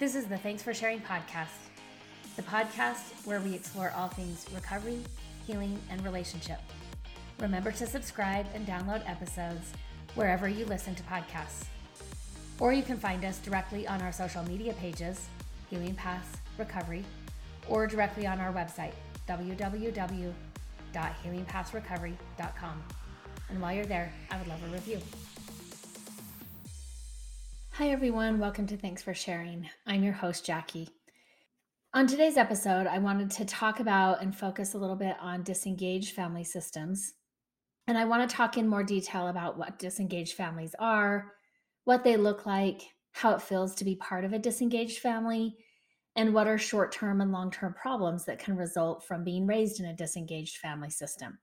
This is the Thanks for Sharing podcast, the podcast where we explore all things recovery, healing, and relationship. Remember to subscribe and download episodes wherever you listen to podcasts. Or you can find us directly on our social media pages, Healing Paths Recovery, or directly on our website, www.healingpathsrecovery.com. And while you're there, I would love a review. Hi, everyone. Welcome to Thanks for Sharing. I'm your host, Jackie. On today's episode, I wanted to talk about and focus a little bit on disengaged family systems. And I want to talk in more detail about what disengaged families are, what they look like, how it feels to be part of a disengaged family, and what are short term and long term problems that can result from being raised in a disengaged family system.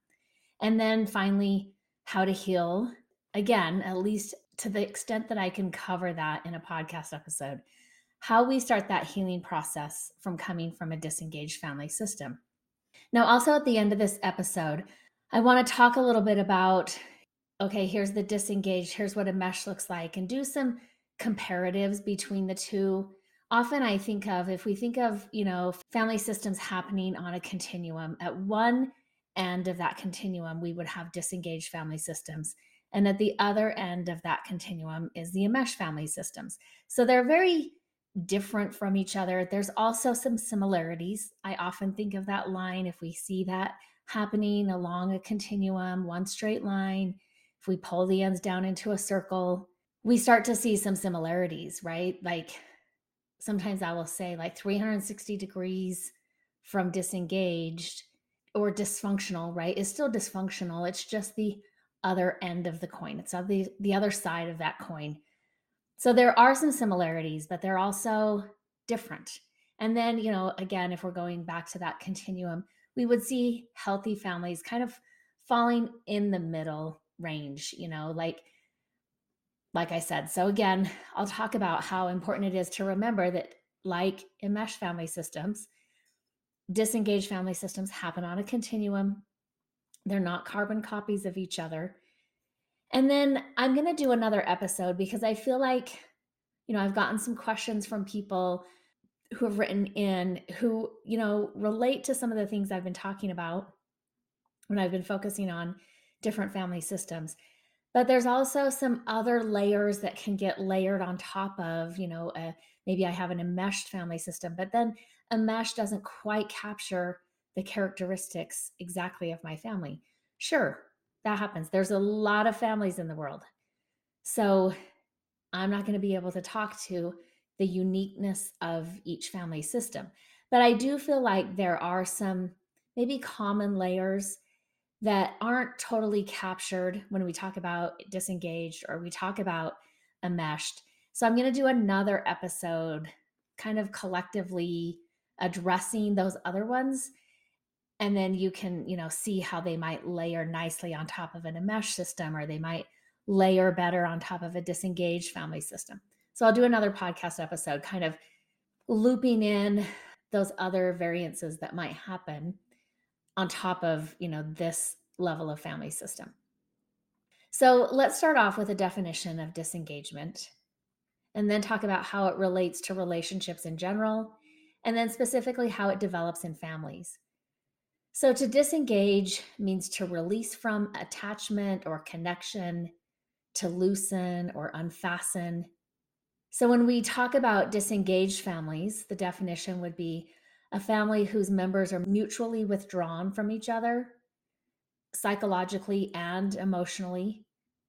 And then finally, how to heal, again, at least to the extent that I can cover that in a podcast episode, how we start that healing process from coming from a disengaged family system. Now, also at the end of this episode, I want to talk a little bit about okay, here's the disengaged, here's what enmesh looks like, and do some comparatives between the two. Often I think of, if we think of, you know, family systems happening on a continuum, at one end of that continuum, we would have disengaged family systems. And at the other end of that continuum is the enmesh family systems. So they're very different from each other. There's also some similarities. I often think of that line if we see that happening along a continuum, one straight line, if we pull the ends down into a circle, we start to see some similarities, right? Like sometimes I will say like 360 degrees from disengaged or dysfunctional, right? Is still dysfunctional. It's just the other end of the coin. It's of the, the other side of that coin. So there are some similarities, but they're also different. And then, you know, again, if we're going back to that continuum, we would see healthy families kind of falling in the middle range, you know, like like I said. So again, I'll talk about how important it is to remember that like enmesh family systems, disengaged family systems happen on a continuum they're not carbon copies of each other. And then I'm going to do another episode because I feel like, you know, I've gotten some questions from people who have written in who, you know, relate to some of the things I've been talking about when I've been focusing on different family systems. But there's also some other layers that can get layered on top of, you know, a, maybe I have an enmeshed family system, but then enmesh doesn't quite capture the characteristics exactly of my family. Sure, that happens. There's a lot of families in the world. So I'm not going to be able to talk to the uniqueness of each family system. But I do feel like there are some maybe common layers that aren't totally captured when we talk about disengaged or we talk about enmeshed. So I'm going to do another episode kind of collectively addressing those other ones and then you can you know see how they might layer nicely on top of an enmesh system or they might layer better on top of a disengaged family system. So i'll do another podcast episode kind of looping in those other variances that might happen on top of you know this level of family system. So let's start off with a definition of disengagement and then talk about how it relates to relationships in general and then specifically how it develops in families so to disengage means to release from attachment or connection, to loosen or unfasten. So when we talk about disengaged families, the definition would be a family whose members are mutually withdrawn from each other, psychologically and emotionally.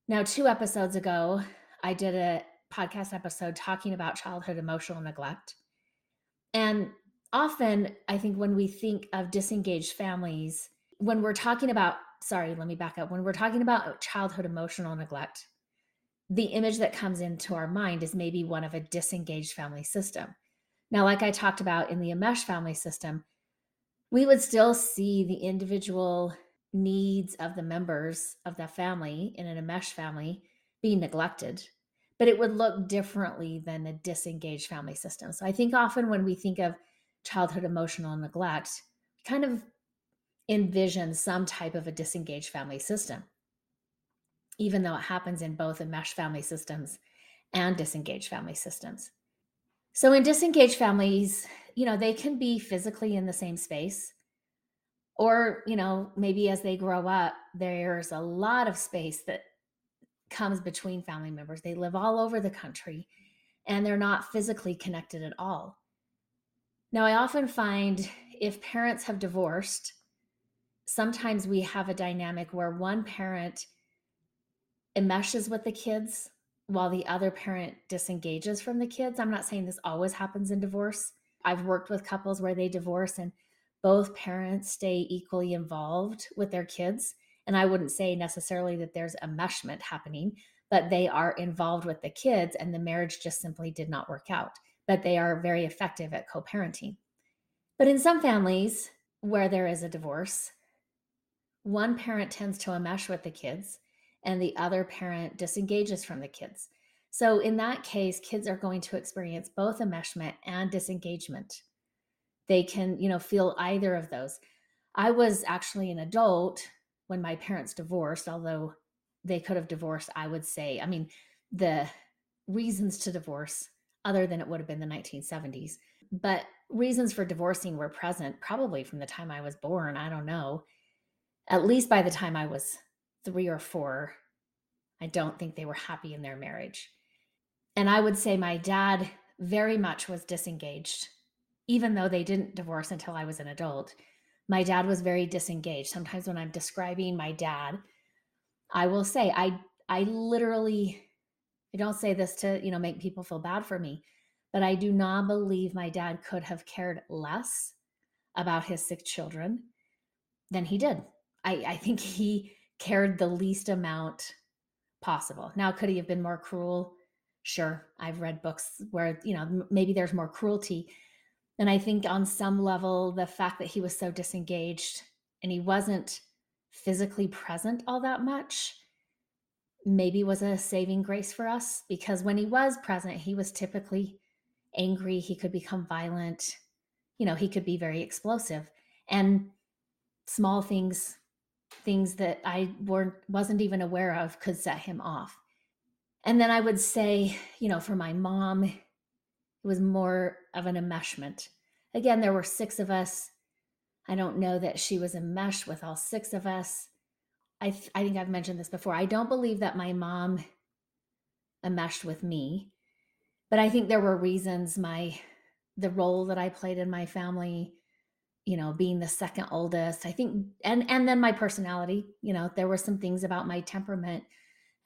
Now, two episodes ago, I did a podcast episode talking about childhood emotional neglect. And often I think when we think of disengaged families, when we're talking about, sorry, let me back up. When we're talking about childhood emotional neglect, the image that comes into our mind is maybe one of a disengaged family system. Now, like I talked about in the enmesh family system, we would still see the individual needs of the members of the family in an enmesh family being neglected, but it would look differently than a disengaged family system. So I think often when we think of childhood emotional neglect, kind of envision some type of a disengaged family system, even though it happens in both enmesh family systems and disengaged family systems. So in disengaged families, you know, they can be physically in the same space. Or, you know, maybe as they grow up, there's a lot of space that comes between family members. They live all over the country and they're not physically connected at all. Now, I often find if parents have divorced, sometimes we have a dynamic where one parent enmeshes with the kids while the other parent disengages from the kids. I'm not saying this always happens in divorce. I've worked with couples where they divorce and both parents stay equally involved with their kids. And I wouldn't say necessarily that there's enmeshment happening, but they are involved with the kids and the marriage just simply did not work out. But they are very effective at co parenting. But in some families where there is a divorce, one parent tends to enmesh with the kids and the other parent disengages from the kids. So in that case, kids are going to experience both enmeshment and disengagement. They can, you know, feel either of those. I was actually an adult when my parents divorced, although they could have divorced, I would say. I mean, the reasons to divorce, other than it would have been the 1970s, but reasons for divorcing were present probably from the time I was born. I don't know. At least by the time I was three or four, I don't think they were happy in their marriage. And I would say my dad very much was disengaged, even though they didn't divorce until I was an adult. My dad was very disengaged. Sometimes when I'm describing my dad, I will say I I literally I don't say this to, you know, make people feel bad for me, but I do not believe my dad could have cared less about his sick children than he did. I, I think he cared the least amount possible. Now, could he have been more cruel? Sure. I've read books where, you know, maybe there's more cruelty. And I think on some level, the fact that he was so disengaged and he wasn't physically present all that much maybe was a saving grace for us because when he was present, he was typically angry. He could become violent. You know, he could be very explosive. And small things things that I weren't wasn't even aware of could set him off. And then I would say, you know, for my mom, it was more of an enmeshment. Again, there were six of us. I don't know that she was enmeshed with all six of us. I, th- I think I've mentioned this before. I don't believe that my mom enmeshed with me, but I think there were reasons my the role that I played in my family, you know being the second oldest i think and and then my personality you know there were some things about my temperament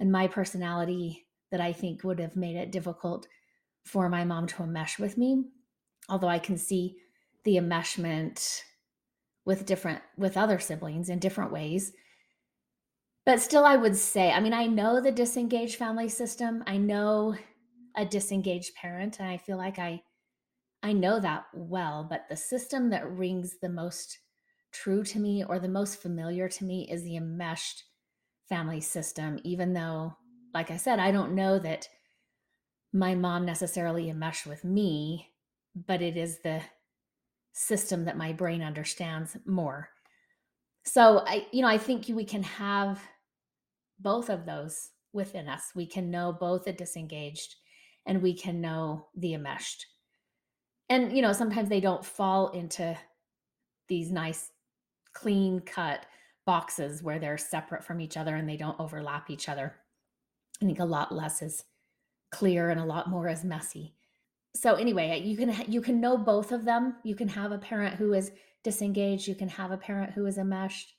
and my personality that i think would have made it difficult for my mom to enmesh with me although i can see the enmeshment with different with other siblings in different ways but still i would say i mean i know the disengaged family system i know a disengaged parent and i feel like i I know that well, but the system that rings the most true to me or the most familiar to me is the enmeshed family system, even though, like I said, I don't know that my mom necessarily enmeshed with me, but it is the system that my brain understands more. So I, you know, I think we can have both of those within us. We can know both the disengaged and we can know the enmeshed. And you know sometimes they don't fall into these nice clean cut boxes where they're separate from each other and they don't overlap each other. I think a lot less is clear and a lot more is messy. So anyway you can you can know both of them. You can have a parent who is disengaged. You can have a parent who is enmeshed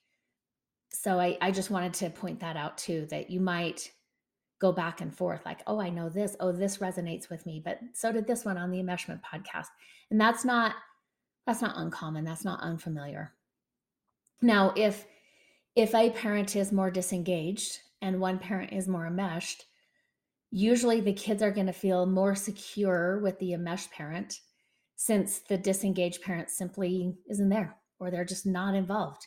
so i i just wanted to point that out too that you might go back and forth like oh i know this. Oh this resonates with me but so did this one on the enmeshment podcast. And that's not that's not uncommon. That's not unfamiliar. Now if if a parent is more disengaged and one parent is more enmeshed usually the kids are going to feel more secure with the enmeshed parent since the disengaged parent simply isn't there or they're just not involved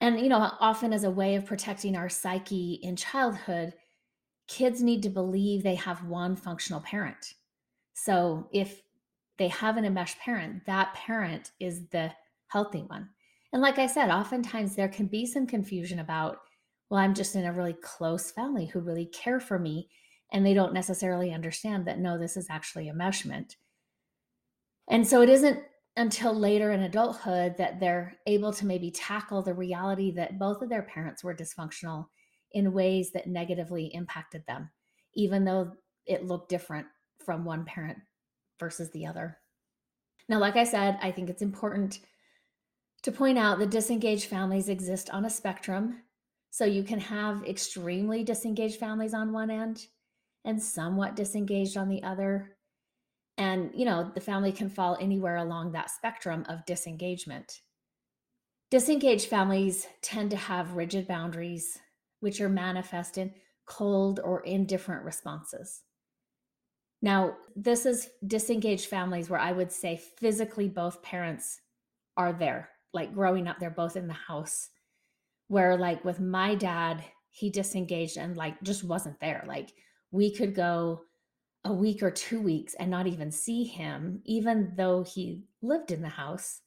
and you know often as a way of protecting our psyche in childhood kids need to believe they have one functional parent. So if they have an enmeshed parent, that parent is the healthy one. And like I said, oftentimes there can be some confusion about, well, I'm just in a really close family who really care for me. and they don't necessarily understand that no, this is actually enmeshment. And so it isn't until later in adulthood that they're able to maybe tackle the reality that both of their parents were dysfunctional in ways that negatively impacted them, even though it looked different from one parent versus the other. Now, like I said, I think it's important to point out that disengaged families exist on a spectrum. So you can have extremely disengaged families on one end and somewhat disengaged on the other. And, you know, the family can fall anywhere along that spectrum of disengagement. Disengaged families tend to have rigid boundaries, which are manifest in cold or indifferent responses. Now, this is disengaged families where I would say physically both parents are there. Like growing up, they're both in the house. Where, like, with my dad, he disengaged and, like, just wasn't there. Like, we could go a week or two weeks and not even see him, even though he lived in the house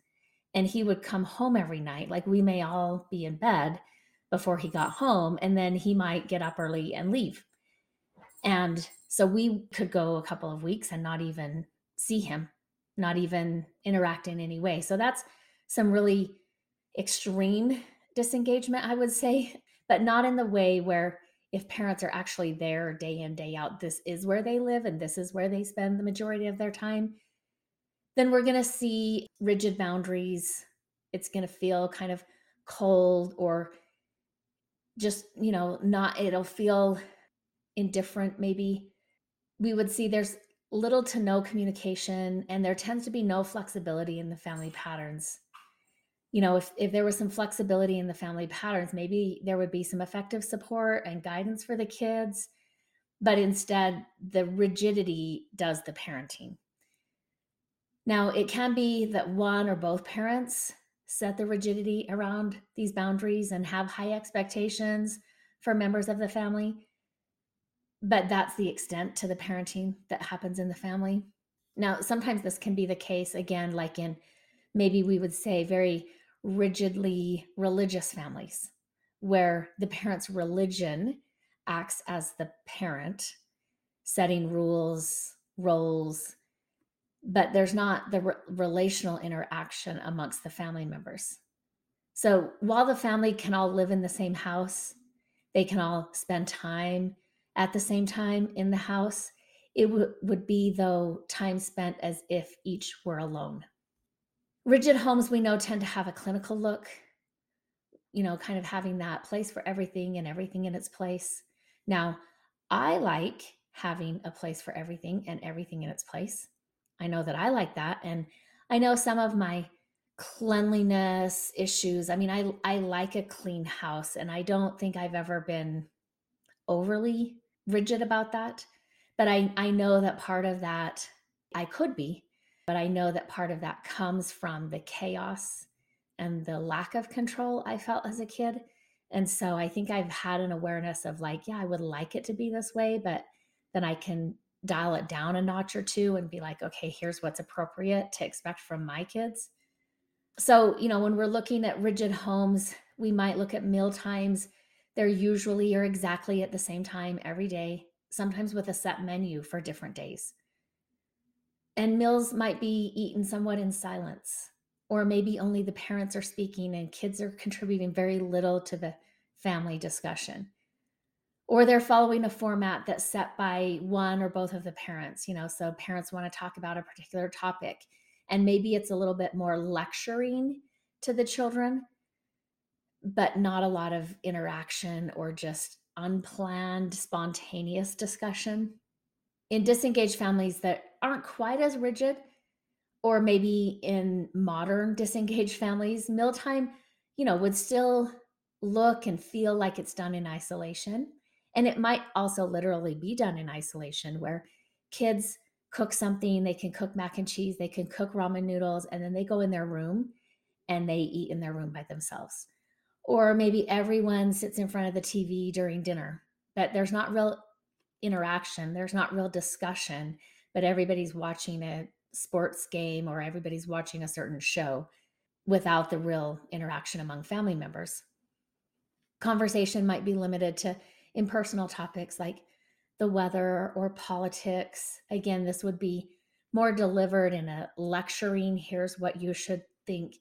and he would come home every night. Like, we may all be in bed before he got home, and then he might get up early and leave. And so we could go a couple of weeks and not even see him, not even interact in any way. So that's some really extreme disengagement, I would say, but not in the way where if parents are actually there day in, day out, this is where they live and this is where they spend the majority of their time, then we're going to see rigid boundaries. It's going to feel kind of cold or just, you know, not, it'll feel indifferent maybe we would see there's little to no communication and there tends to be no flexibility in the family patterns you know if, if there was some flexibility in the family patterns maybe there would be some effective support and guidance for the kids but instead the rigidity does the parenting now it can be that one or both parents set the rigidity around these boundaries and have high expectations for members of the family but that's the extent to the parenting that happens in the family. Now, sometimes this can be the case again, like in maybe we would say very rigidly religious families, where the parent's religion acts as the parent, setting rules, roles, but there's not the re- relational interaction amongst the family members. So while the family can all live in the same house, they can all spend time at the same time in the house, it w- would be, though, time spent as if each were alone. Rigid homes, we know, tend to have a clinical look, you know, kind of having that place for everything and everything in its place. Now, I like having a place for everything and everything in its place. I know that I like that. And I know some of my cleanliness issues. I mean, I I like a clean house and I don't think I've ever been overly rigid about that. But I, I know that part of that I could be, but I know that part of that comes from the chaos and the lack of control I felt as a kid. And so I think I've had an awareness of like, yeah, I would like it to be this way, but then I can dial it down a notch or two and be like, okay, here's what's appropriate to expect from my kids. So, you know, when we're looking at rigid homes, we might look at meal times they're usually or exactly at the same time every day, sometimes with a set menu for different days. And meals might be eaten somewhat in silence, or maybe only the parents are speaking and kids are contributing very little to the family discussion. Or they're following a format that's set by one or both of the parents, you know, so parents want to talk about a particular topic. And maybe it's a little bit more lecturing to the children but not a lot of interaction or just unplanned, spontaneous discussion. In disengaged families that aren't quite as rigid, or maybe in modern disengaged families, mealtime, you know, would still look and feel like it's done in isolation. And it might also literally be done in isolation where kids cook something, they can cook mac and cheese, they can cook ramen noodles, and then they go in their room and they eat in their room by themselves or maybe everyone sits in front of the TV during dinner, but there's not real interaction, there's not real discussion, but everybody's watching a sports game or everybody's watching a certain show without the real interaction among family members. Conversation might be limited to impersonal topics like the weather or politics. Again, this would be more delivered in a lecturing, here's what you should think.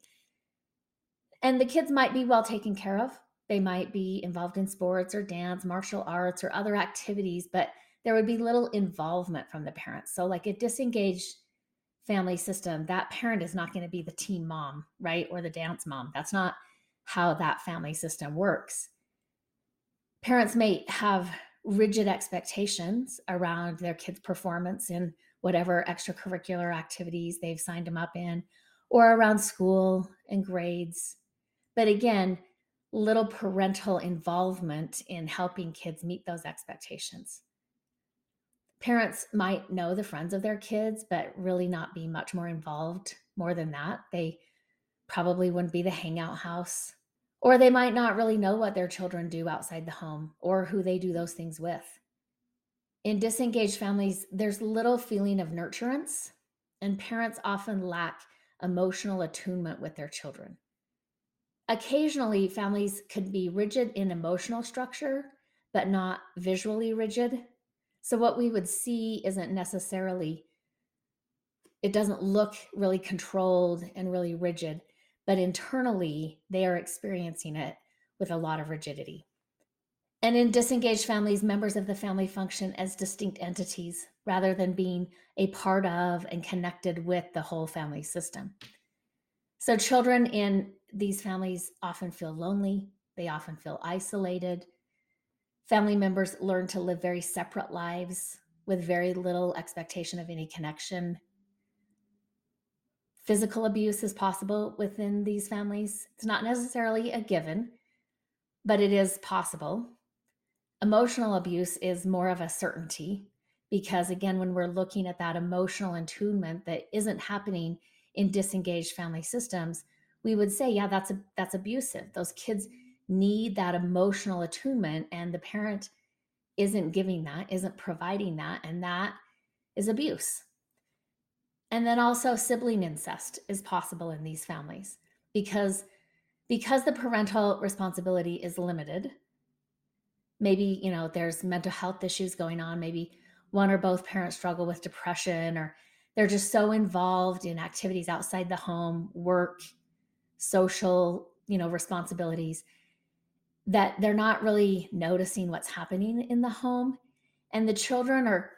And the kids might be well taken care of. They might be involved in sports or dance, martial arts, or other activities, but there would be little involvement from the parents. So, like a disengaged family system, that parent is not going to be the team mom, right? Or the dance mom. That's not how that family system works. Parents may have rigid expectations around their kids' performance in whatever extracurricular activities they've signed them up in, or around school and grades. But again, little parental involvement in helping kids meet those expectations. Parents might know the friends of their kids, but really not be much more involved more than that. They probably wouldn't be the hangout house, or they might not really know what their children do outside the home or who they do those things with. In disengaged families, there's little feeling of nurturance, and parents often lack emotional attunement with their children. Occasionally, families could be rigid in emotional structure, but not visually rigid. So, what we would see isn't necessarily, it doesn't look really controlled and really rigid, but internally, they are experiencing it with a lot of rigidity. And in disengaged families, members of the family function as distinct entities rather than being a part of and connected with the whole family system. So, children in these families often feel lonely, they often feel isolated. Family members learn to live very separate lives with very little expectation of any connection. Physical abuse is possible within these families. It's not necessarily a given, but it is possible. Emotional abuse is more of a certainty because, again, when we're looking at that emotional attunement that isn't happening in disengaged family systems, we would say, yeah, that's a, that's abusive. Those kids need that emotional attunement, and the parent isn't giving that, isn't providing that, and that is abuse. And then also sibling incest is possible in these families because because the parental responsibility is limited. Maybe, you know, there's mental health issues going on, maybe one or both parents struggle with depression or they're just so involved in activities outside the home, work, social, you know, responsibilities that they're not really noticing what's happening in the home. And the children are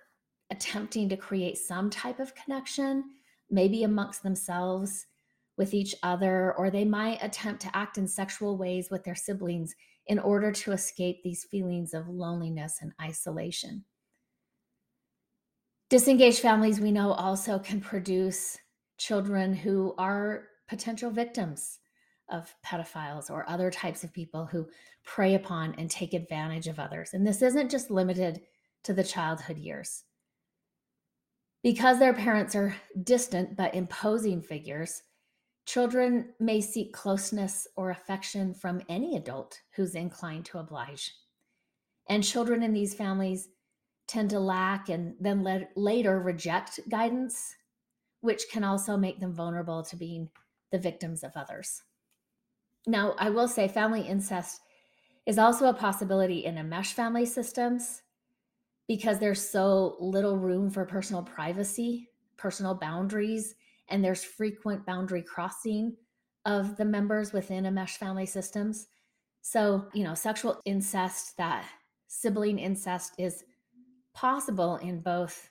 attempting to create some type of connection maybe amongst themselves with each other or they might attempt to act in sexual ways with their siblings in order to escape these feelings of loneliness and isolation. Disengaged families, we know, also can produce children who are potential victims of pedophiles or other types of people who prey upon and take advantage of others. And this isn't just limited to the childhood years. Because their parents are distant but imposing figures, children may seek closeness or affection from any adult who's inclined to oblige. And children in these families tend to lack and then let, later reject guidance, which can also make them vulnerable to being the victims of others. Now, I will say family incest is also a possibility in enmesh family systems because there's so little room for personal privacy, personal boundaries, and there's frequent boundary crossing of the members within enmesh family systems. So, you know, sexual incest, that sibling incest is possible in both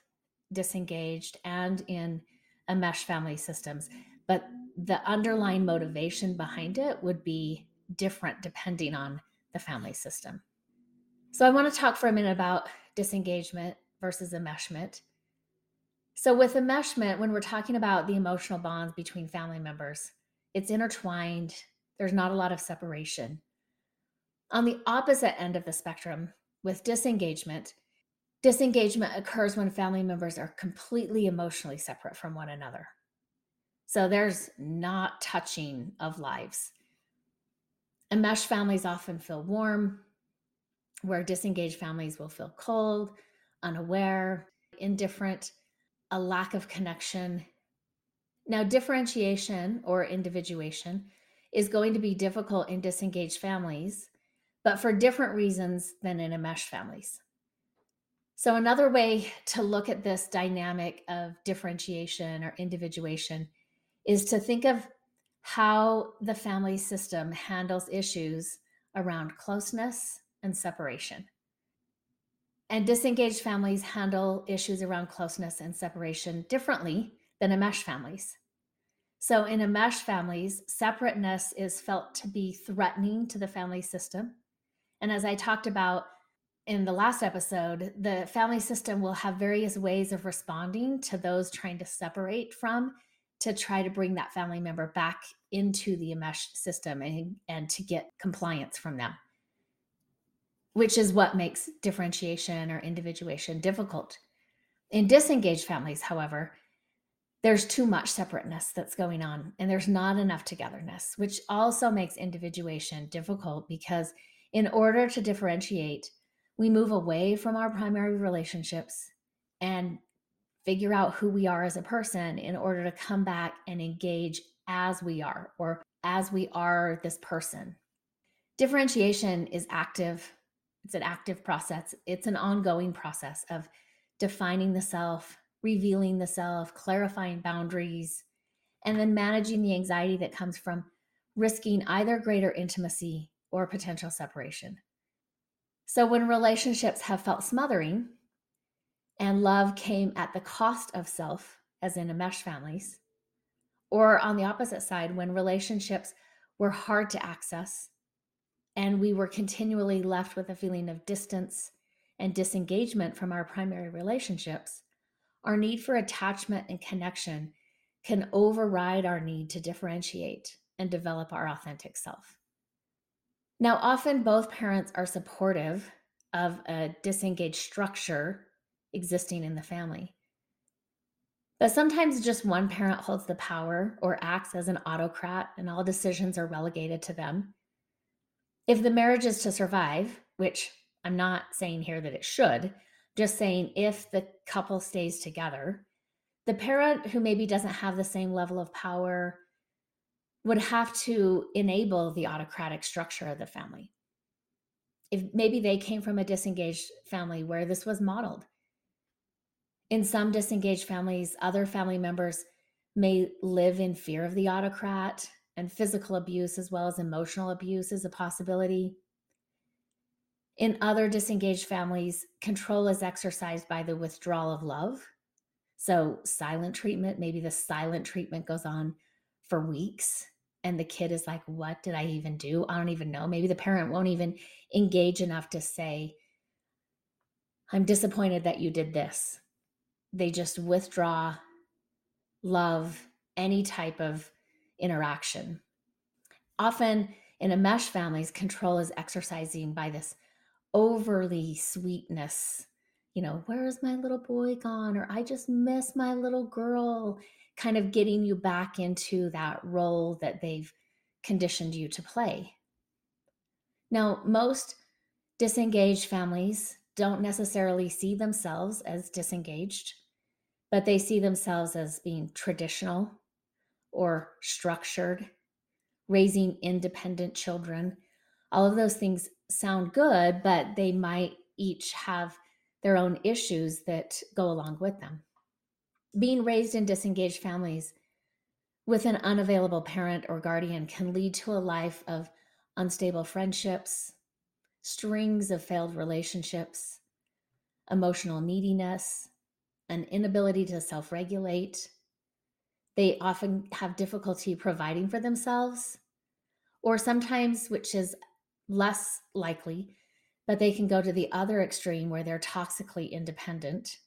disengaged and in enmesh family systems but the underlying motivation behind it would be different depending on the family system. So i want to talk for a minute about disengagement versus enmeshment. So with enmeshment when we're talking about the emotional bonds between family members it's intertwined there's not a lot of separation. On the opposite end of the spectrum with disengagement Disengagement occurs when family members are completely emotionally separate from one another. So there's not touching of lives. Enmeshed families often feel warm, where disengaged families will feel cold, unaware, indifferent, a lack of connection. Now, differentiation or individuation is going to be difficult in disengaged families, but for different reasons than in enmeshed families. So, another way to look at this dynamic of differentiation or individuation is to think of how the family system handles issues around closeness and separation. And disengaged families handle issues around closeness and separation differently than enmesh families. So, in enmesh families, separateness is felt to be threatening to the family system. And as I talked about in the last episode, the family system will have various ways of responding to those trying to separate from to try to bring that family member back into the enmesh system and, and to get compliance from them, which is what makes differentiation or individuation difficult. In disengaged families, however, there's too much separateness that's going on and there's not enough togetherness, which also makes individuation difficult because in order to differentiate, we move away from our primary relationships and figure out who we are as a person in order to come back and engage as we are or as we are this person. Differentiation is active, it's an active process, it's an ongoing process of defining the self, revealing the self, clarifying boundaries, and then managing the anxiety that comes from risking either greater intimacy or potential separation. So when relationships have felt smothering and love came at the cost of self, as in enmesh families, or on the opposite side, when relationships were hard to access and we were continually left with a feeling of distance and disengagement from our primary relationships, our need for attachment and connection can override our need to differentiate and develop our authentic self. Now, often both parents are supportive of a disengaged structure existing in the family. But sometimes just one parent holds the power or acts as an autocrat and all decisions are relegated to them. If the marriage is to survive, which I'm not saying here that it should, just saying if the couple stays together, the parent who maybe doesn't have the same level of power would have to enable the autocratic structure of the family. If maybe they came from a disengaged family where this was modeled. In some disengaged families, other family members may live in fear of the autocrat, and physical abuse as well as emotional abuse is a possibility. In other disengaged families, control is exercised by the withdrawal of love. So, silent treatment, maybe the silent treatment goes on for weeks and the kid is like, What did I even do? I don't even know. Maybe the parent won't even engage enough to say, I'm disappointed that you did this. They just withdraw love, any type of interaction. Often in enmesh families, control is exercising by this overly sweetness. You know, where is my little boy gone? Or I just miss my little girl kind of getting you back into that role that they've conditioned you to play. Now, most disengaged families don't necessarily see themselves as disengaged, but they see themselves as being traditional or structured, raising independent children. All of those things sound good, but they might each have their own issues that go along with them being raised in disengaged families with an unavailable parent or guardian can lead to a life of unstable friendships, strings of failed relationships, emotional neediness, an inability to self regulate. They often have difficulty providing for themselves, or sometimes, which is less likely, but they can go to the other extreme where they're toxically independent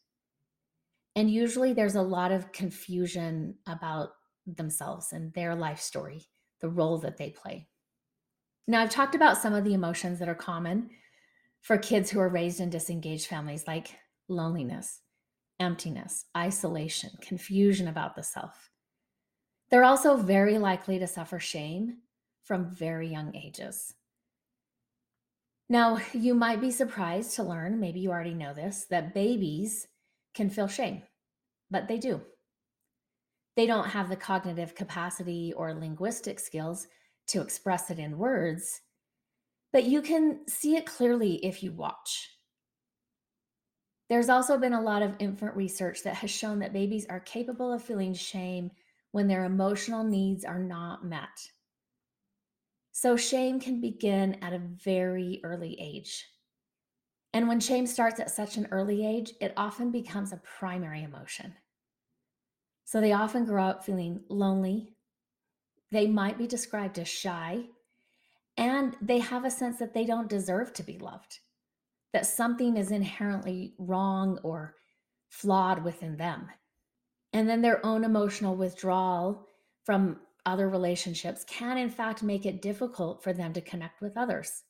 and usually there's a lot of confusion about themselves and their life story, the role that they play. Now, I've talked about some of the emotions that are common for kids who are raised in disengaged families, like loneliness, emptiness, isolation, confusion about the self. They're also very likely to suffer shame from very young ages. Now, you might be surprised to learn, maybe you already know this, that babies can feel shame, but they do. They don't have the cognitive capacity or linguistic skills to express it in words, but you can see it clearly if you watch. There's also been a lot of infant research that has shown that babies are capable of feeling shame when their emotional needs are not met. So, shame can begin at a very early age. And when shame starts at such an early age, it often becomes a primary emotion. So, they often grow up feeling lonely. They might be described as shy, and they have a sense that they don't deserve to be loved that something is inherently wrong or flawed within them. And then their own emotional withdrawal from other relationships can, in fact, make it difficult for them to connect with others,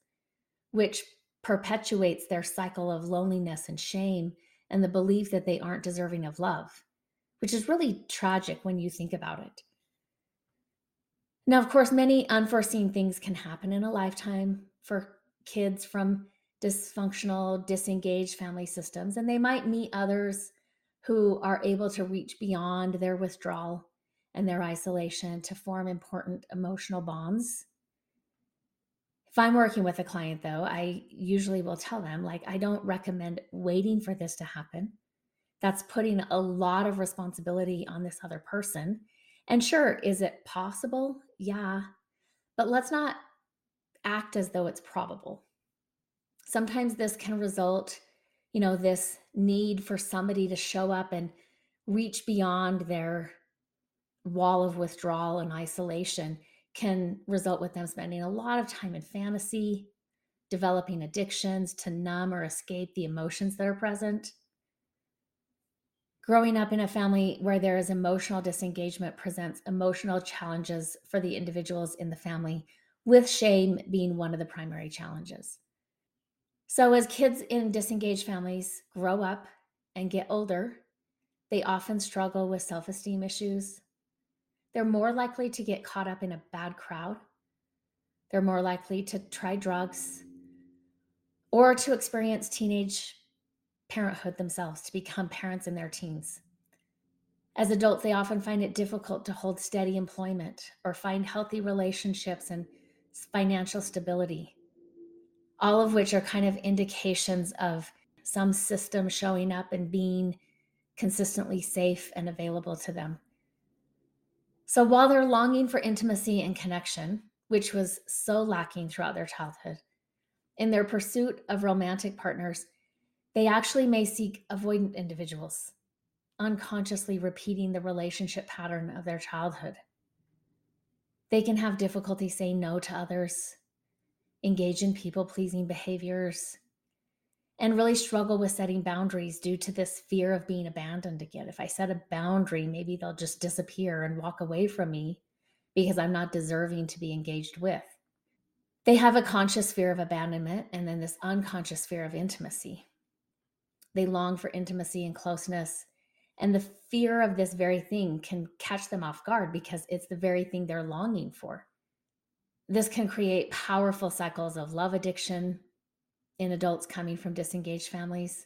which perpetuates their cycle of loneliness and shame and the belief that they aren't deserving of love, which is really tragic when you think about it. Now, of course, many unforeseen things can happen in a lifetime for kids from dysfunctional, disengaged family systems, and they might meet others who are able to reach beyond their withdrawal and their isolation to form important emotional bonds. If I'm working with a client, though, I usually will tell them, like, I don't recommend waiting for this to happen. That's putting a lot of responsibility on this other person. And sure, is it possible? Yeah. But let's not act as though it's probable sometimes this can result you know this need for somebody to show up and reach beyond their wall of withdrawal and isolation can result with them spending a lot of time in fantasy developing addictions to numb or escape the emotions that are present. Growing up in a family where there is emotional disengagement presents emotional challenges for the individuals in the family with shame being one of the primary challenges so, as kids in disengaged families grow up and get older, they often struggle with self esteem issues. They're more likely to get caught up in a bad crowd. They're more likely to try drugs or to experience teenage parenthood themselves, to become parents in their teens. As adults, they often find it difficult to hold steady employment or find healthy relationships and financial stability all of which are kind of indications of some system showing up and being consistently safe and available to them. So while they're longing for intimacy and connection, which was so lacking throughout their childhood, in their pursuit of romantic partners, they actually may seek avoidant individuals, unconsciously repeating the relationship pattern of their childhood. They can have difficulty saying no to others, engage in people pleasing behaviors, and really struggle with setting boundaries due to this fear of being abandoned again. If I set a boundary, maybe they'll just disappear and walk away from me because I'm not deserving to be engaged with. They have a conscious fear of abandonment and then this unconscious fear of intimacy. They long for intimacy and closeness. And the fear of this very thing can catch them off guard because it's the very thing they're longing for. This can create powerful cycles of love addiction in adults coming from disengaged families.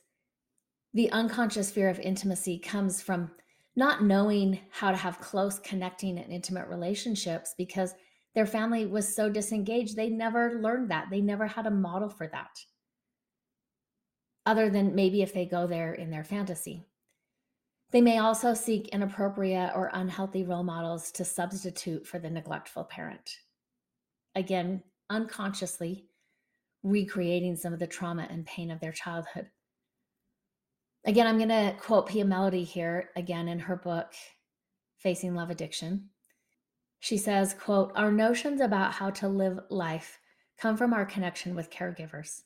The unconscious fear of intimacy comes from not knowing how to have close, connecting, and intimate relationships because their family was so disengaged. They never learned that. They never had a model for that, other than maybe if they go there in their fantasy. They may also seek inappropriate or unhealthy role models to substitute for the neglectful parent again, unconsciously recreating some of the trauma and pain of their childhood. Again, I'm going to quote Pia Mellody here again in her book, Facing Love Addiction. She says, quote, our notions about how to live life come from our connection with caregivers.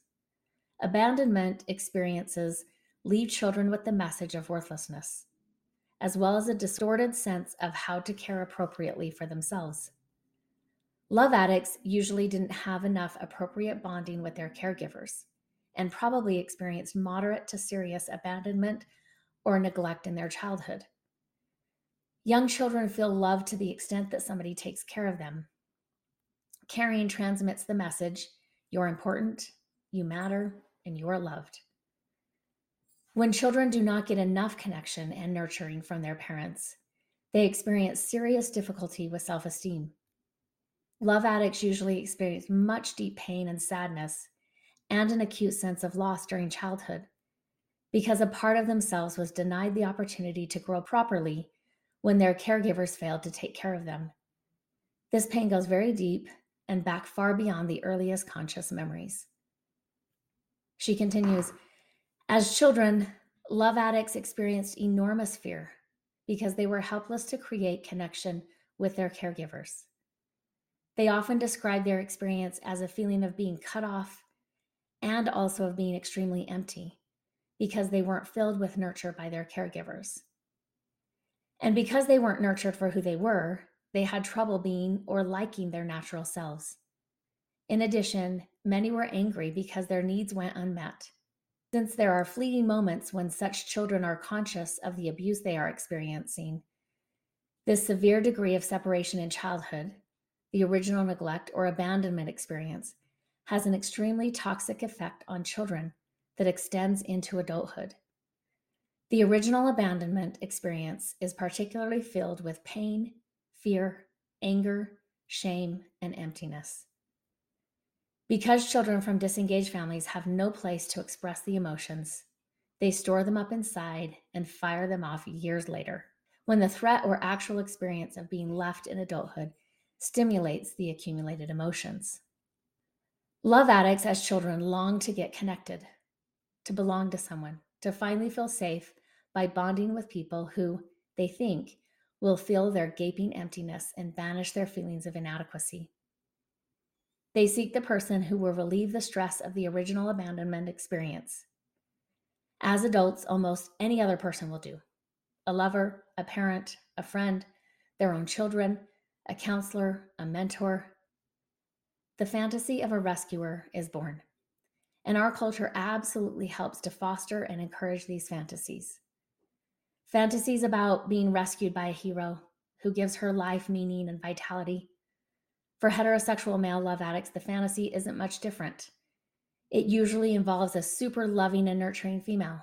Abandonment experiences leave children with the message of worthlessness, as well as a distorted sense of how to care appropriately for themselves. Love addicts usually didn't have enough appropriate bonding with their caregivers and probably experienced moderate to serious abandonment or neglect in their childhood. Young children feel loved to the extent that somebody takes care of them. Caring transmits the message you're important, you matter, and you're loved. When children do not get enough connection and nurturing from their parents, they experience serious difficulty with self esteem. Love addicts usually experience much deep pain and sadness and an acute sense of loss during childhood because a part of themselves was denied the opportunity to grow properly when their caregivers failed to take care of them. This pain goes very deep and back far beyond the earliest conscious memories. She continues As children, love addicts experienced enormous fear because they were helpless to create connection with their caregivers. They often describe their experience as a feeling of being cut off and also of being extremely empty because they weren't filled with nurture by their caregivers. And because they weren't nurtured for who they were, they had trouble being or liking their natural selves. In addition, many were angry because their needs went unmet. Since there are fleeting moments when such children are conscious of the abuse they are experiencing, this severe degree of separation in childhood, the original neglect or abandonment experience, has an extremely toxic effect on children that extends into adulthood. The original abandonment experience is particularly filled with pain, fear, anger, shame, and emptiness. Because children from disengaged families have no place to express the emotions, they store them up inside and fire them off years later, when the threat or actual experience of being left in adulthood stimulates the accumulated emotions. Love addicts as children long to get connected, to belong to someone, to finally feel safe by bonding with people who they think will fill their gaping emptiness and banish their feelings of inadequacy. They seek the person who will relieve the stress of the original abandonment experience. As adults, almost any other person will do a lover, a parent, a friend, their own children, a counselor, a mentor. The fantasy of a rescuer is born. And our culture absolutely helps to foster and encourage these fantasies. Fantasies about being rescued by a hero who gives her life meaning and vitality. For heterosexual male love addicts, the fantasy isn't much different. It usually involves a super loving and nurturing female,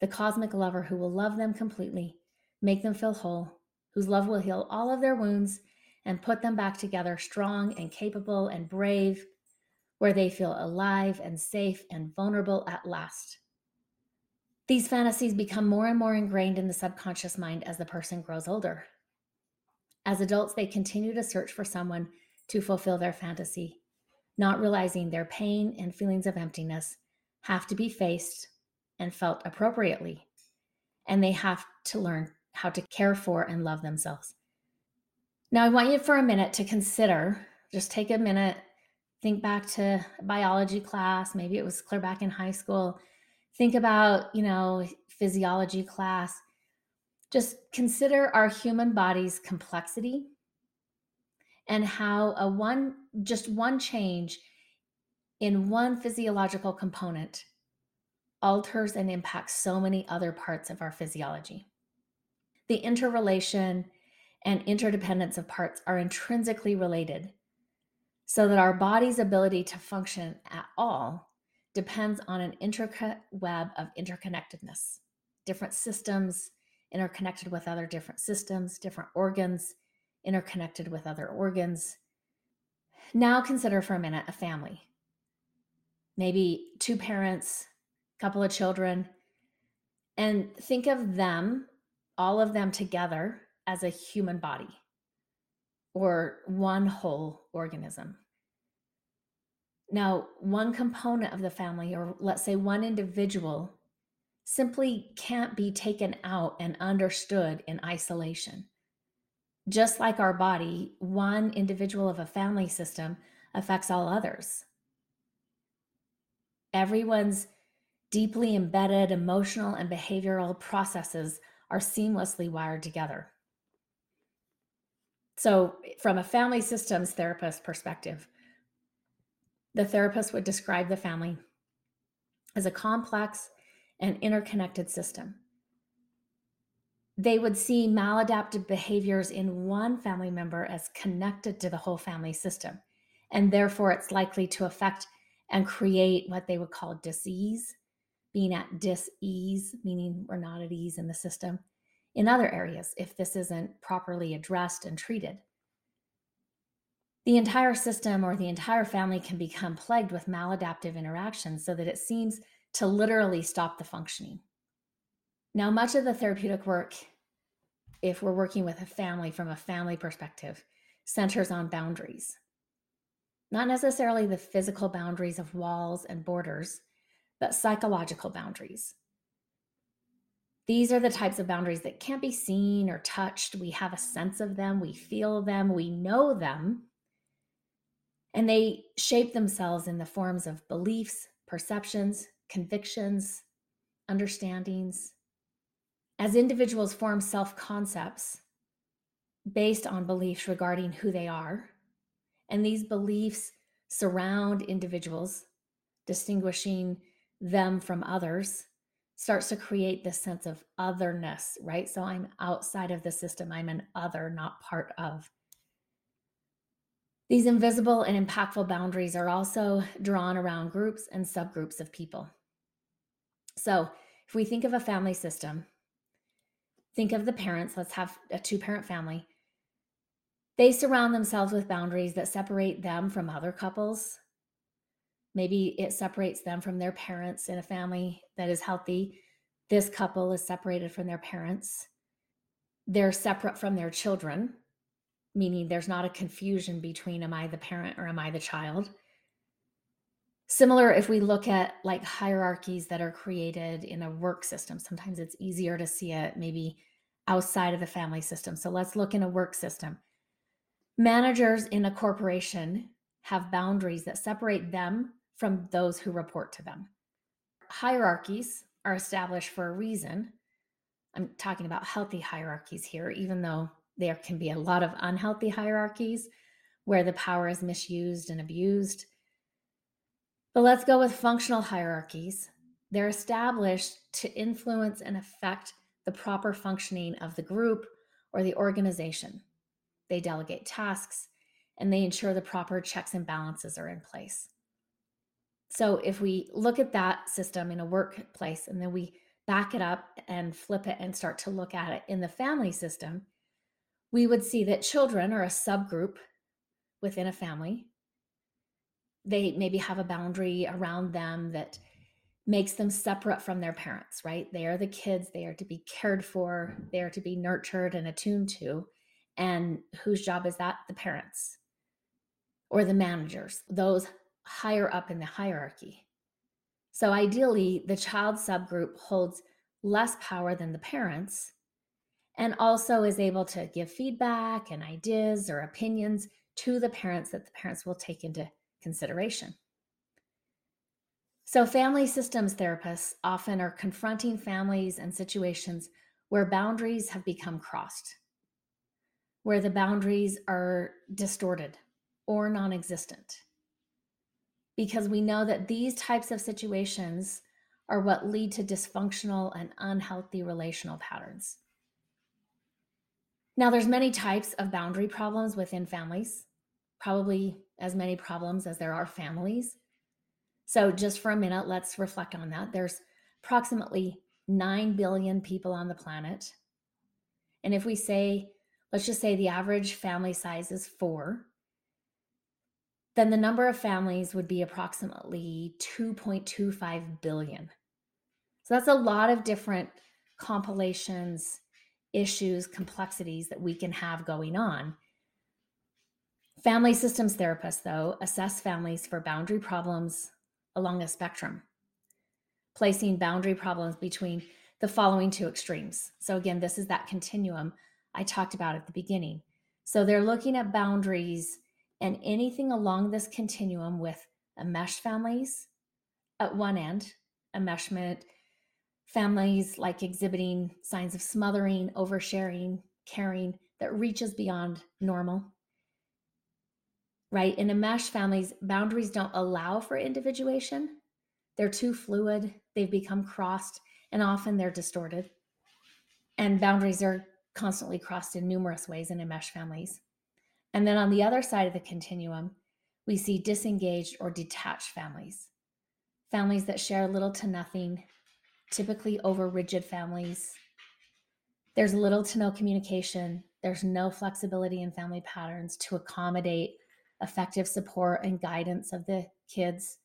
the cosmic lover who will love them completely, make them feel whole, whose love will heal all of their wounds and put them back together strong and capable and brave where they feel alive and safe and vulnerable at last. These fantasies become more and more ingrained in the subconscious mind as the person grows older. As adults, they continue to search for someone to fulfill their fantasy, not realizing their pain and feelings of emptiness have to be faced and felt appropriately, and they have to learn how to care for and love themselves. Now, I want you for a minute to consider, just take a minute think back to biology class maybe it was clear back in high school. Think about you know physiology class. Just consider our human body's complexity and how a one just one change in one physiological component alters and impacts so many other parts of our physiology the interrelation and interdependence of parts are intrinsically related so that our body's ability to function at all depends on an intricate web of interconnectedness. Different systems interconnected with other different systems, different organs interconnected with other organs. Now consider for a minute a family. Maybe two parents, a couple of children, and think of them, all of them together, as a human body or one whole organism. Now, one component of the family, or let's say one individual, simply can't be taken out and understood in isolation. Just like our body, one individual of a family system affects all others. Everyone's deeply embedded emotional and behavioral processes are seamlessly wired together. So, eh, from a family systems therapist perspective, the therapist would describe the family as a complex and interconnected system. They would see maladaptive behaviors in one family member as connected to the whole family system, and therefore it's likely to affect and create what they would call disease, being at dis-ease, meaning we're not at ease in the system, in other areas if this isn't properly addressed and treated. The entire system or the entire family can become plagued with maladaptive interactions so that it seems to literally stop the functioning. Now, much of the therapeutic work, if we're working with a family from a family perspective, centers on boundaries. Not necessarily the physical boundaries of walls and borders, but psychological boundaries. These are the types of boundaries that can't be seen or touched. We have a sense of them, we feel them, we know them. And they shape themselves in the forms of beliefs, perceptions, convictions, understandings. As individuals form self concepts based on beliefs regarding who they are, and these beliefs surround individuals, distinguishing them from others, starts to create this sense of otherness, right? So I'm outside of the system, I'm an other, not part of. These invisible and impactful boundaries are also drawn around groups and subgroups of people. So, if we think of a family system, think of the parents, let's have a two parent family. They surround themselves with boundaries that separate them from other couples. Maybe it separates them from their parents in a family that is healthy. This couple is separated from their parents. They're separate from their children, meaning there's not a confusion between am I the parent or am I the child? Similar if we look at like hierarchies that are created in a work system, sometimes it's easier to see it maybe outside of the family system. So let's look in a work system. Managers in a corporation have boundaries that separate them from those who report to them. Hierarchies are established for a reason. I'm talking about healthy hierarchies here, even though there can be a lot of unhealthy hierarchies where the power is misused and abused. But let's go with functional hierarchies. They're established to influence and affect the proper functioning of the group or the organization. They delegate tasks and they ensure the proper checks and balances are in place. So if we look at that system in a workplace and then we back it up and flip it and start to look at it in the family system, we would see that children are a subgroup within a family they maybe have a boundary around them that makes them separate from their parents, right? They are the kids, they are to be cared for, they are to be nurtured and attuned to. And whose job is that? The parents or the managers, those higher up in the hierarchy. So ideally, the child subgroup holds less power than the parents and also is able to give feedback and ideas or opinions to the parents that the parents will take into consideration. So, family systems therapists often are confronting families and situations where boundaries have become crossed, where the boundaries are distorted or non existent. Because we know that these types of situations are what lead to dysfunctional and unhealthy relational patterns. Now, there's many types of boundary problems within families probably as many problems as there are families. So, just for a minute, let's reflect on that. There's approximately 9 billion people on the planet. And if we say, let's just say the average family size is four, then the number of families would be approximately 2.25 billion. So that's a lot of different compilations, issues, complexities that we can have going on. Family systems therapists, though, assess families for boundary problems along a spectrum, placing boundary problems between the following two extremes. So, again, this is that continuum I talked about at the beginning. So, they're looking at boundaries and anything along this continuum with enmeshed families at one end, enmeshment families like exhibiting signs of smothering, oversharing, caring that reaches beyond normal right? In enmeshed families, boundaries don't allow for individuation. They're too fluid, they've become crossed, and often they're distorted. And boundaries are constantly crossed in numerous ways in enmeshed families. And then on the other side of the continuum, we see disengaged or detached families. Families that share little to nothing, typically over rigid families. There's little to no communication. There's no flexibility in family patterns to accommodate effective support and guidance of the kids.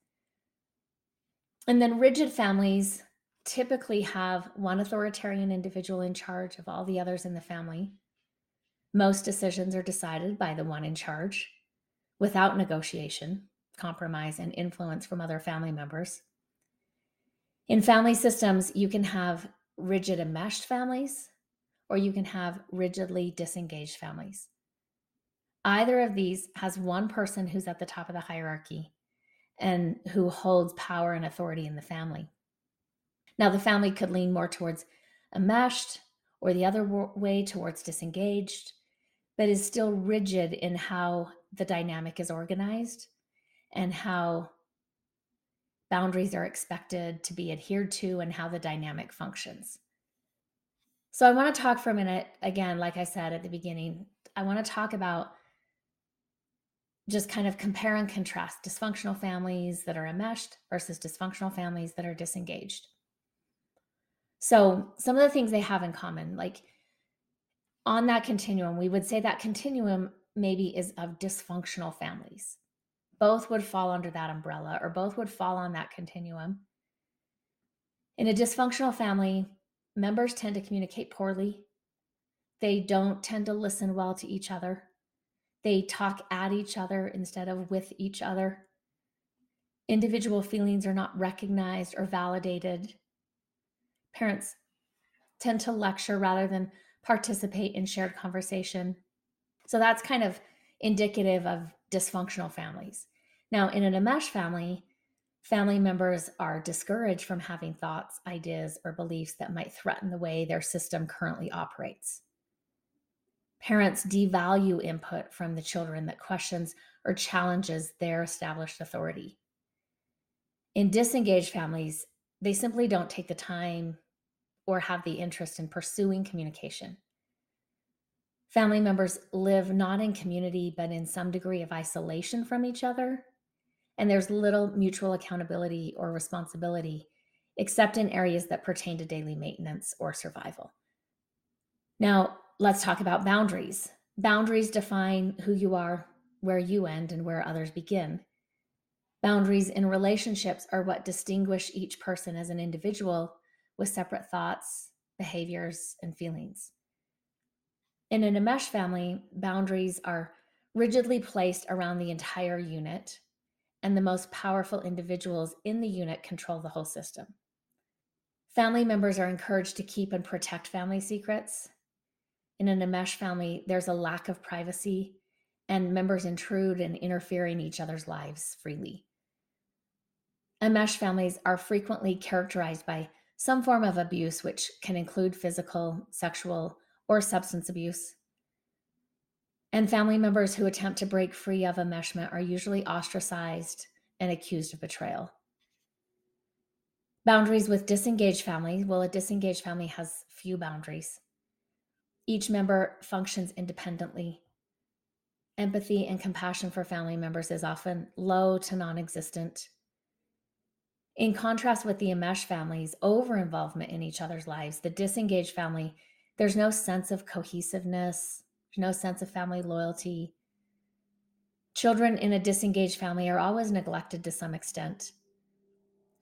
And then rigid families typically have one authoritarian individual in charge of all the others in the family. Most decisions are decided by the one in charge without negotiation, compromise, and influence from other family members. In family systems, you can have rigid enmeshed families or you can have rigidly disengaged families. Either of these has one person who's at the top of the hierarchy and who holds power and authority in the family. Now, the family could lean more towards enmeshed or the other way towards disengaged, but is still rigid in how the dynamic is organized and how boundaries are expected to be adhered to and how the dynamic functions. So, I want to talk for a minute again, like I said at the beginning, I want to talk about just kind of compare and contrast dysfunctional families that are enmeshed versus dysfunctional families that are disengaged. So, some of the things they have in common, like on that continuum, we would say that continuum maybe is of dysfunctional families. Both would fall under that umbrella or both would fall on that continuum. In a dysfunctional family, members tend to communicate poorly. They don't tend to listen well to each other. They talk at each other instead of with each other. Individual feelings are not recognized or validated. Parents tend to lecture rather than participate in shared conversation. So that's kind of indicative of dysfunctional families. Now, in an enmeshed family, family members are discouraged from having thoughts, ideas, or beliefs that might threaten the way their system currently operates. Parents devalue input from the children that questions or challenges their established authority. In disengaged families, they simply don't take the time or have the interest in pursuing communication. Family members live not in community, but in some degree of isolation from each other. And there's little mutual accountability or responsibility, except in areas that pertain to daily maintenance or survival. Now, let's talk about boundaries. Boundaries define who you are, where you end, and where others begin. Boundaries in relationships are what distinguish each person as an individual with separate thoughts, behaviors, and feelings. In an enmeshed family, boundaries are rigidly placed around the entire unit, and the most powerful individuals in the unit control the whole system. Family members are encouraged to keep and protect family secrets, in an enmeshed family, there's a lack of privacy and members intrude and interfere in each other's lives freely. Enmeshed families are frequently characterized by some form of abuse, which can include physical, sexual, or substance abuse. And family members who attempt to break free of enmeshment are usually ostracized and accused of betrayal. Boundaries with disengaged families. Well, a disengaged family has few boundaries. Each member functions independently. Empathy and compassion for family members is often low to non existent. In contrast with the enmeshed families, over involvement in each other's lives, the disengaged family, there's no sense of cohesiveness, no sense of family loyalty. Children in a disengaged family are always neglected to some extent.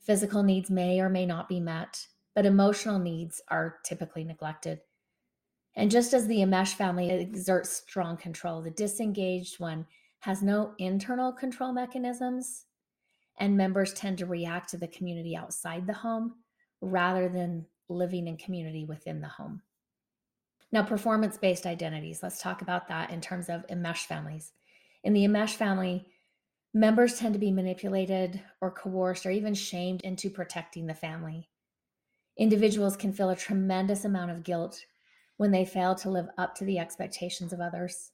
Physical needs may or may not be met, but emotional needs are typically neglected. And just as the enmeshed family exerts strong control, the disengaged one has no internal control mechanisms, and members tend to react to the community outside the home rather than living in community within the home. Now, performance based identities, let's talk about that in terms of enmeshed families. In the enmeshed family, members tend to be manipulated or coerced or even shamed into protecting the family. Individuals can feel a tremendous amount of guilt when they fail to live up to the expectations of others.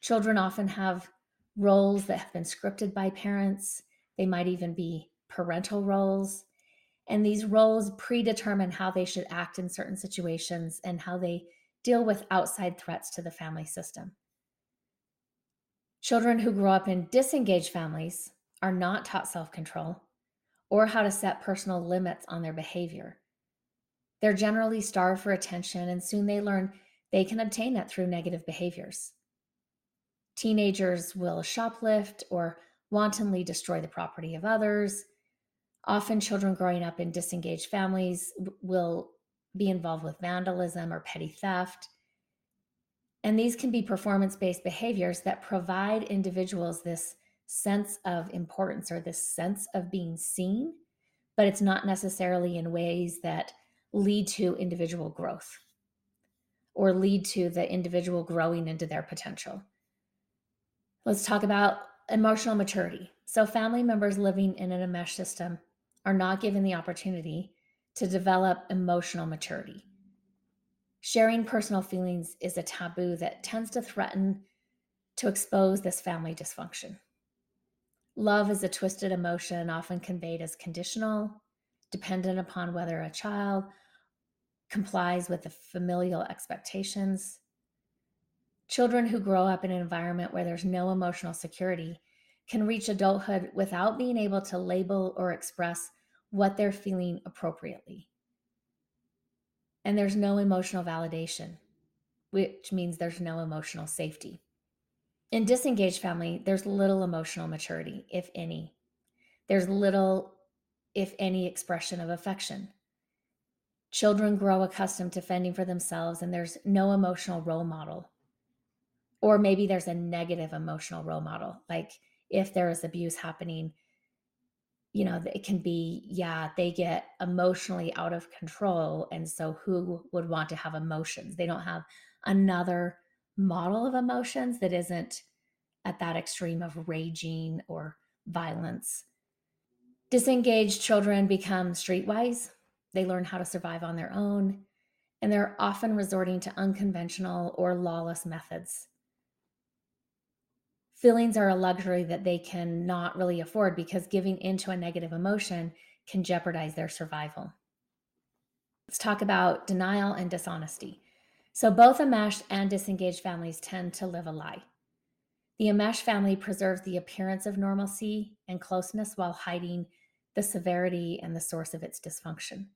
Children often have roles that have been scripted by parents, they might even be parental roles. And these roles predetermine how they should act in certain situations and how they deal with outside threats to the family system. Children who grow up in disengaged families are not taught self control or how to set personal limits on their behavior. They're generally starved for attention, and soon they learn they can obtain it through negative behaviors. Teenagers will shoplift or wantonly destroy the property of others, Often, children growing up in disengaged families will be involved with vandalism or petty theft. And these can be performance based behaviors that provide individuals this sense of importance or this sense of being seen, but it's not necessarily in ways that lead to individual growth or lead to the individual growing into their potential. Let's talk about emotional maturity. So, family members living in an enmesh system are not given the opportunity to develop emotional maturity. Sharing personal feelings is a taboo that tends to threaten to expose this family dysfunction. Love is a twisted emotion, often conveyed as conditional, dependent upon whether a child complies with the familial expectations. Children who grow up in an environment where there's no emotional security can reach adulthood without being able to label or express what they're feeling appropriately. And there's no emotional validation, which means there's no emotional safety. In disengaged family, there's little emotional maturity, if any. There's little, if any, expression of affection. Children grow accustomed to fending for themselves, and there's no emotional role model. Or maybe there's a negative emotional role model, like if there is abuse happening you know it can be yeah they get emotionally out of control and so who would want to have emotions? They don't have another model of emotions that isn't at that extreme of raging or violence. Disengaged children become streetwise. They learn how to survive on their own and they're often resorting to unconventional or lawless methods feelings are a luxury that they can not really afford because giving into a negative emotion can jeopardize their survival. Let's talk about denial and dishonesty. So, both enmeshed and disengaged families tend to live a lie. The enmeshed family preserves the appearance of normalcy and closeness while hiding the severity and the source of its dysfunction.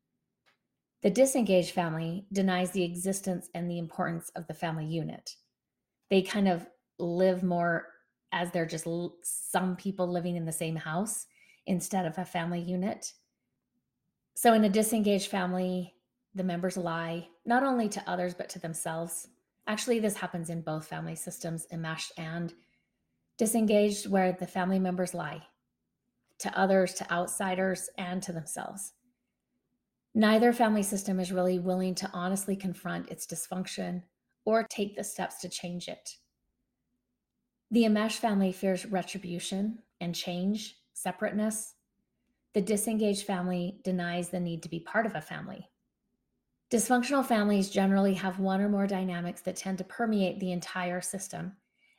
The disengaged family denies the existence and the importance of the family unit. They kind of live more as they're just l- some people living in the same house instead of a family unit. So, in a disengaged family, the members lie not only to others, but to themselves. Actually, this happens in both family systems, enmeshed and disengaged, where the family members lie to others, to outsiders, and to themselves. Neither family system is really willing to honestly confront its dysfunction or take the steps to change it. The enmeshed family fears retribution and change, separateness. The disengaged family denies the need to be part of a family. Dysfunctional families generally have one or more dynamics that tend to permeate the entire system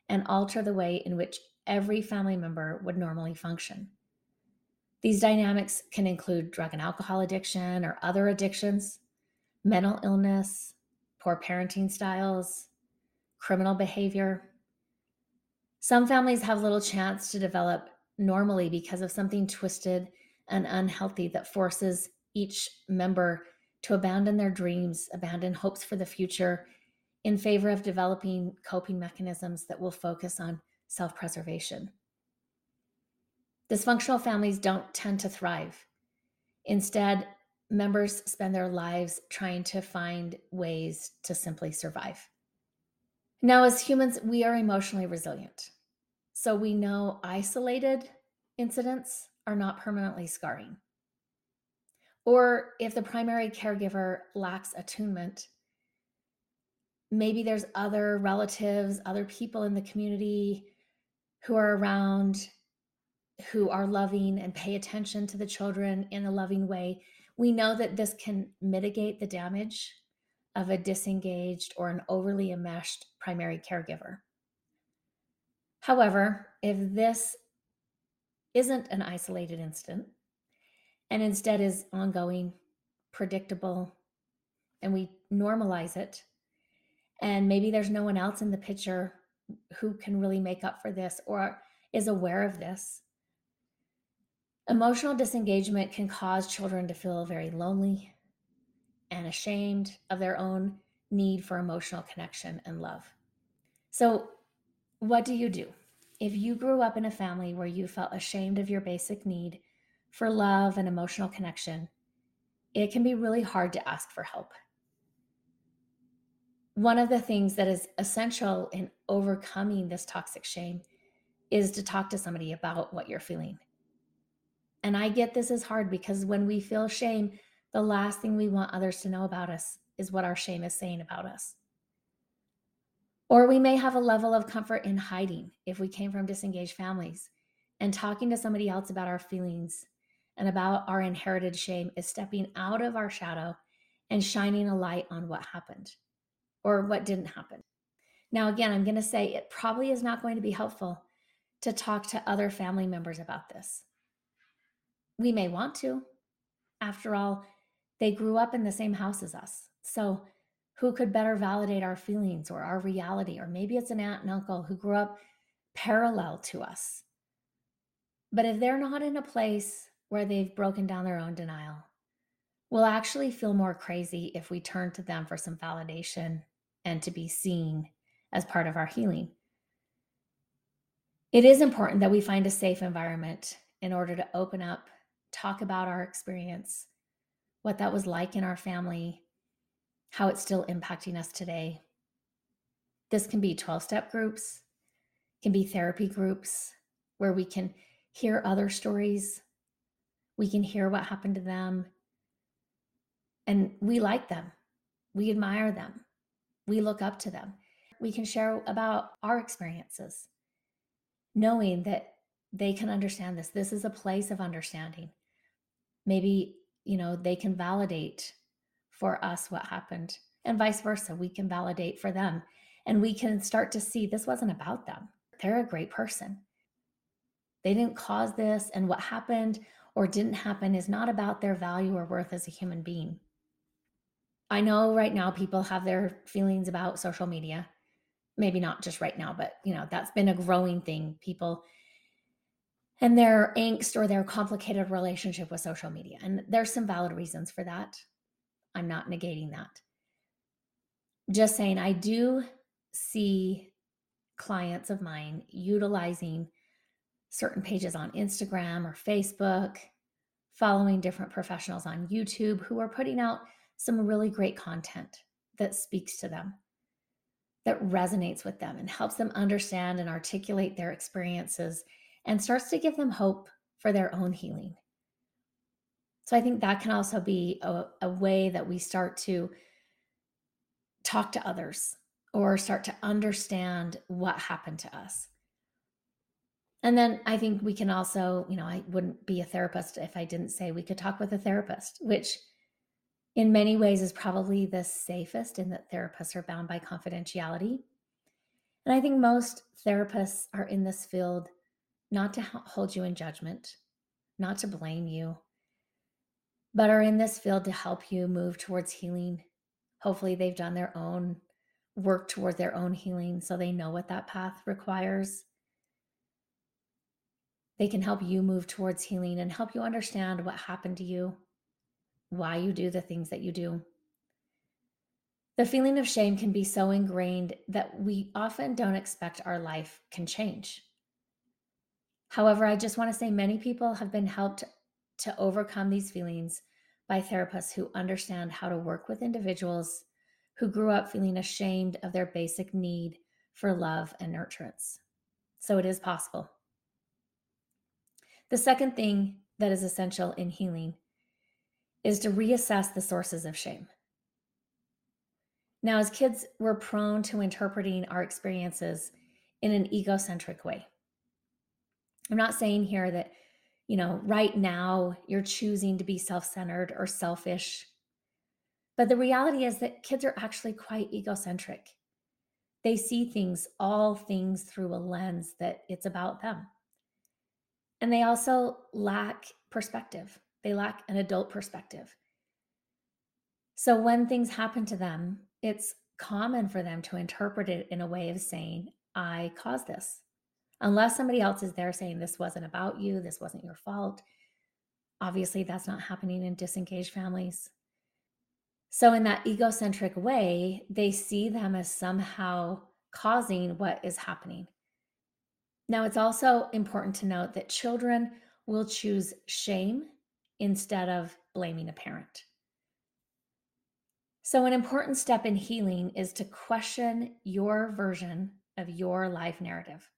and alter the way in which every family member would normally function. These dynamics can include drug and alcohol addiction or other addictions, mental illness, poor parenting styles, criminal behavior, some families have little chance to develop normally because of something twisted and unhealthy that forces each member to abandon their dreams, abandon hopes for the future in favor of developing coping mechanisms that will focus on self preservation. Dysfunctional families don't tend to thrive. Instead, members spend their lives trying to find ways to simply survive. Now, as humans, we are emotionally resilient. So we know isolated incidents are not permanently scarring. Or if the primary caregiver lacks attunement, maybe there's other relatives, other people in the community who are around who are loving and pay attention to the children in a loving way. We know that this can mitigate the damage of a disengaged or an overly enmeshed primary caregiver. However, if this isn't an isolated incident and instead is ongoing, predictable, and we normalize it, and maybe there's no one else in the picture who can really make up for this or is aware of this. Emotional disengagement can cause children to feel very lonely, and ashamed of their own need for emotional connection and love. So, what do you do? If you grew up in a family where you felt ashamed of your basic need for love and emotional connection, it can be really hard to ask for help. One of the things that is essential in overcoming this toxic shame is to talk to somebody about what you're feeling. And I get this is hard because when we feel shame, the last thing we want others to know about us is what our shame is saying about us. Or we may have a level of comfort in hiding if we came from disengaged families. And talking to somebody else about our feelings and about our inherited shame is stepping out of our shadow and shining a light on what happened or what didn't happen. Now, again, I'm going to say it probably is not going to be helpful to talk to other family members about this. We may want to. After all, they grew up in the same house as us. So, who could better validate our feelings or our reality? Or maybe it's an aunt and uncle who grew up parallel to us. But if they're not in a place where they've broken down their own denial, we'll actually feel more crazy if we turn to them for some validation and to be seen as part of our healing. It is important that we find a safe environment in order to open up, talk about our experience, what that was like in our family, how it's still impacting us today. This can be 12 step groups, can be therapy groups where we can hear other stories. We can hear what happened to them. And we like them. We admire them. We look up to them. We can share about our experiences, knowing that they can understand this. This is a place of understanding. Maybe, you know, they can validate for us what happened and vice versa. We can validate for them and we can start to see this wasn't about them. They're a great person. They didn't cause this, and what happened or didn't happen is not about their value or worth as a human being. I know right now people have their feelings about social media. Maybe not just right now, but you know, that's been a growing thing. People and their angst or their complicated relationship with social media. And there's some valid reasons for that. I'm not negating that. Just saying, I do see clients of mine utilizing certain pages on Instagram or Facebook, following different professionals on YouTube who are putting out some really great content that speaks to them, that resonates with them, and helps them understand and articulate their experiences and starts to give them hope for their own healing. So I think that can also be a, a way that we start to talk to others or start to understand what happened to us. And then I think we can also, you know, I wouldn't be a therapist if I didn't say we could talk with a therapist, which in many ways is probably the safest in that therapists are bound by confidentiality. And I think most therapists are in this field not to hold you in judgment, not to blame you, but are in this field to help you move towards healing. Hopefully, they've done their own work toward their own healing so they know what that path requires. They can help you move towards healing and help you understand what happened to you, why you do the things that you do. The feeling of shame can be so ingrained that we often don't expect our life can change. However, I just want to say many people have been helped to overcome these feelings by therapists who understand how to work with individuals who grew up feeling ashamed of their basic need for love and nurturance. So it is possible. The second thing that is essential in healing is to reassess the sources of shame. Now, as kids, we're prone to interpreting our experiences in an egocentric way. I'm not saying here that you know, right now you're choosing to be self centered or selfish. But the reality is that kids are actually quite egocentric. They see things, all things, through a lens that it's about them. And they also lack perspective, they lack an adult perspective. So when things happen to them, it's common for them to interpret it in a way of saying, I caused this unless somebody else is there saying this wasn't about you, this wasn't your fault. Obviously, that's not happening in disengaged families. So, in that egocentric way, they see them as somehow causing what is happening. Now, it's also important to note that children will choose shame instead of blaming a parent. So, an important step in healing is to question your version of your life narrative.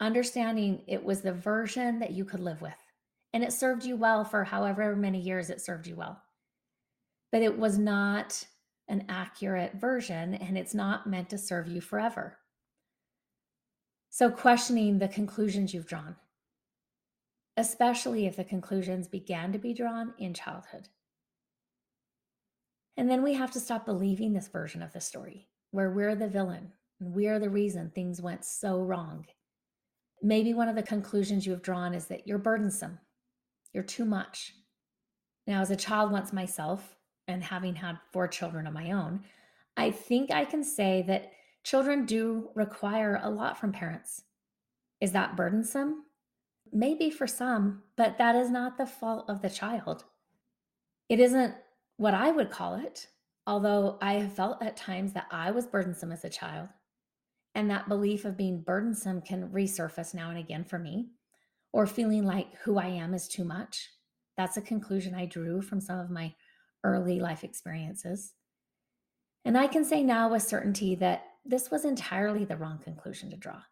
Understanding it was the version that you could live with, and it served you well for however many years it served you well. But it was not an accurate version, and it's not meant to serve you forever. So, questioning the conclusions you've drawn, especially if the conclusions began to be drawn in childhood. And then we have to stop believing this version of the story where we're the villain and we're the reason things went so wrong. Maybe one of the conclusions you have drawn is that you're burdensome, you're too much. Now, as a child once myself, and having had four children of my own, I think I can say that children do require a lot from parents. Is that burdensome? Maybe for some, but that is not the fault of the child. It isn't what I would call it, although I have felt at times that I was burdensome as a child. And that belief of being burdensome can resurface now and again for me, or feeling like who I am is too much. That's a conclusion I drew from some of my early life experiences. And I can say now with certainty that this was entirely the wrong conclusion to draw.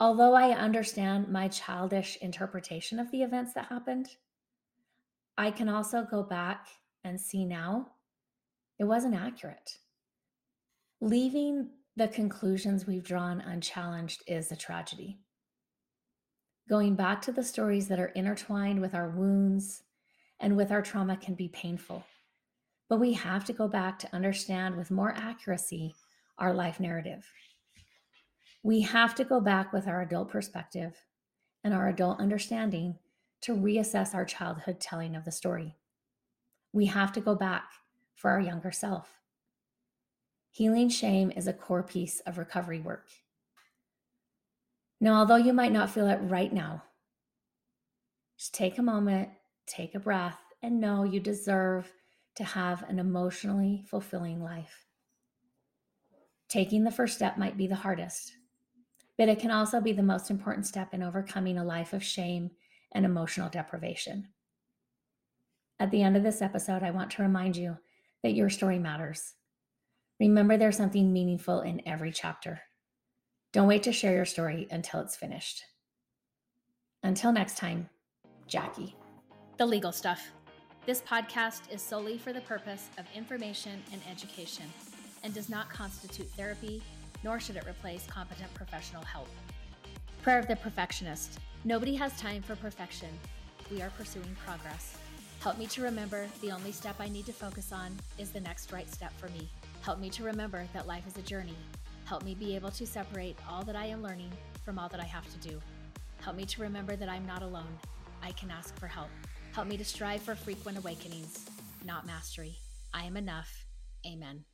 Although I understand my childish interpretation of the events that happened, I can also go back and see now it wasn't accurate. Leaving the conclusions we've drawn unchallenged is a tragedy. Going back to the stories that are intertwined with our wounds and with our trauma can be painful. But we have to go back to understand with more accuracy our life narrative. We have to go back with our adult perspective and our adult understanding to reassess our childhood telling of the story. We have to go back for our younger self. Healing shame is a core piece of recovery work. Now, although you might not feel it right now, just take a moment, take a breath, and know you deserve to have an emotionally fulfilling life. Taking the first step might be the hardest, but it can also be the most important step in overcoming a life of shame and emotional deprivation. At the end of this episode, I want to remind you that your story matters. Remember, there's something meaningful in every chapter. Don't wait to share your story until it's finished. Until next time, Jackie. The legal stuff. This podcast is solely for the purpose of information and education and does not constitute therapy, nor should it replace competent professional help. Prayer of the Perfectionist Nobody has time for perfection. We are pursuing progress. Help me to remember the only step I need to focus on is the next right step for me. Help me to remember that life is a journey. Help me be able to separate all that I am learning from all that I have to do. Help me to remember that I'm not alone. I can ask for help. Help me to strive for frequent awakenings, not mastery. I am enough. Amen.